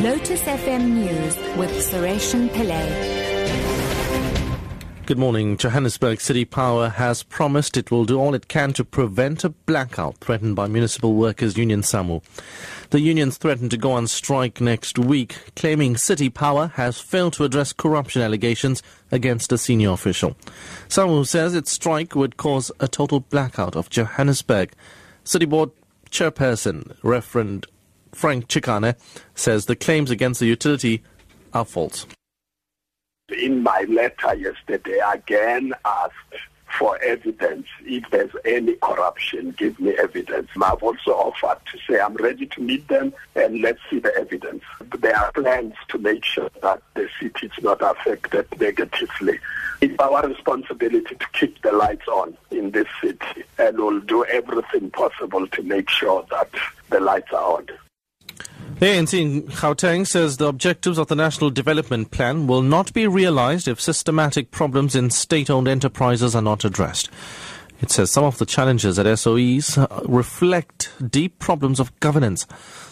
Lotus FM News with Sureshan Pillay. Good morning. Johannesburg City Power has promised it will do all it can to prevent a blackout threatened by Municipal Workers Union SAMWU. The unions threatened to go on strike next week, claiming City Power has failed to address corruption allegations against a senior official. SAMWU says its strike would cause a total blackout of Johannesburg. City Board Chairperson, Reverend Frank Chikane, says the claims against the utility are false. In my letter yesterday, again asked for evidence. If there's any corruption, give me evidence. I've also offered to say I'm ready to meet them and let's see the evidence. There are plans to make sure that the city is not affected negatively. It's our responsibility to keep the lights on in this city and we'll do everything possible to make sure that the lights are on. The ANC in Gauteng says the objectives of the National Development Plan will not be realized if systematic problems in state-owned enterprises are not addressed. It says some of the challenges at SOEs uh, reflect deep problems of governance.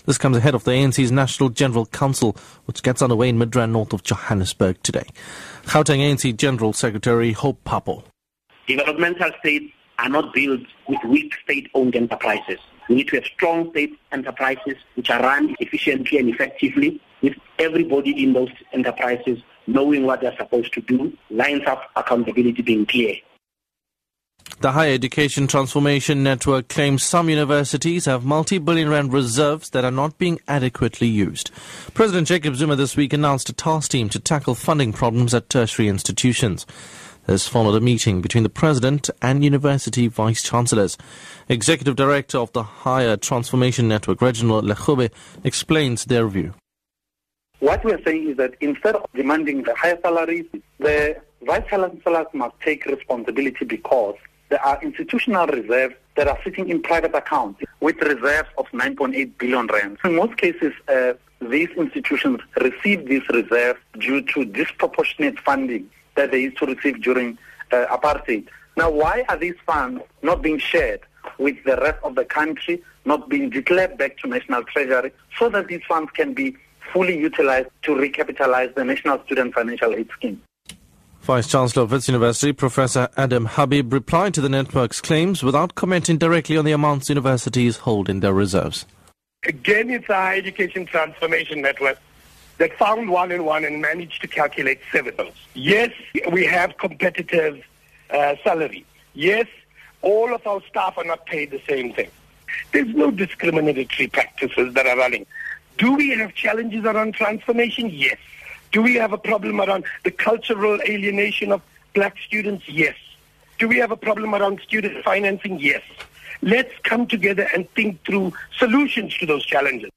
This comes ahead of the ANC's National General Council, which gets underway in Midrand, north of Johannesburg today. Gauteng ANC General Secretary Hope Papo. Developmental states are not built with weak state-owned enterprises. We need to have strong state enterprises which are run efficiently and effectively with everybody in those enterprises knowing what they're supposed to do, lines of accountability being clear. The Higher Education Transformation Network claims some universities have multi-billion rand reserves that are not being adequately used. President Jacob Zuma this week announced a task team to tackle funding problems at tertiary institutions. This followed a meeting between the President and University Vice Chancellors. Executive Director of the Higher Transformation Network, Reginald Lechube, explains their view. What we're saying is that instead of demanding the higher salaries, the Vice Chancellors must take responsibility because there are institutional reserves that are sitting in private accounts with reserves of 9.8 billion rand. In most cases, uh, these institutions receive these reserves due to disproportionate funding that they used to receive during uh, apartheid. Now, why are these funds not being shared with the rest of the country, not being declared back to national treasury, so that these funds can be fully utilized to recapitalize the National Student Financial Aid Scheme? Vice Chancellor of Wits University, Professor Adam Habib, replied to the network's claims without commenting directly on the amounts universities hold in their reserves. Again, it's a higher education transformation network that found one and one and managed to calculate seven. Yes, we have competitive uh, salary. Yes, all of our staff are not paid the same thing. There's no discriminatory practices that are running. Do we have challenges around transformation? Yes. Do we have a problem around the cultural alienation of black students? Yes. Do we have a problem around student financing? Yes. Let's come together and think through solutions to those challenges.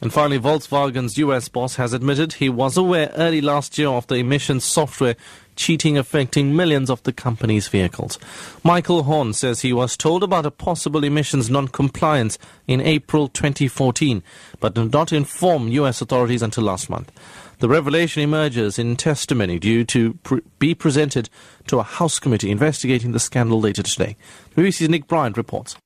And finally, Volkswagen's US boss has admitted he was aware early last year of the emissions software cheating affecting millions of the company's vehicles. Michael Horn says he was told about a possible emissions non-compliance in April 2014, but did not inform US authorities until last month. The revelation emerges in testimony due to be presented to a House committee investigating the scandal later today. BBC's Nick Bryant reports.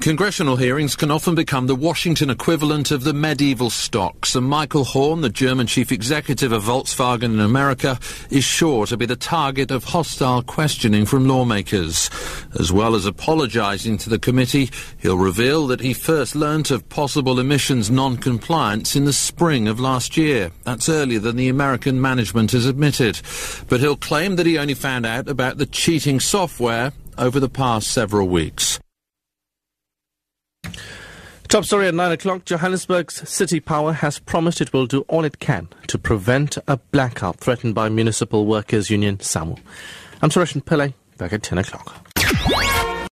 Congressional hearings can often become the Washington equivalent of the medieval stocks, and Michael Horn, the German chief executive of Volkswagen in America, is sure to be the target of hostile questioning from lawmakers. As well as apologizing to the committee, he'll reveal that he first learnt of possible emissions non-compliance in the spring of last year. That's earlier than the American management has admitted. But he'll claim that he only found out about the cheating software over the past several weeks. Top story at 9 o'clock. Johannesburg's City Power has promised it will do all it can to prevent a blackout threatened by Municipal Workers Union SAMWU. I'm Suresh Pillay, back at 10 o'clock.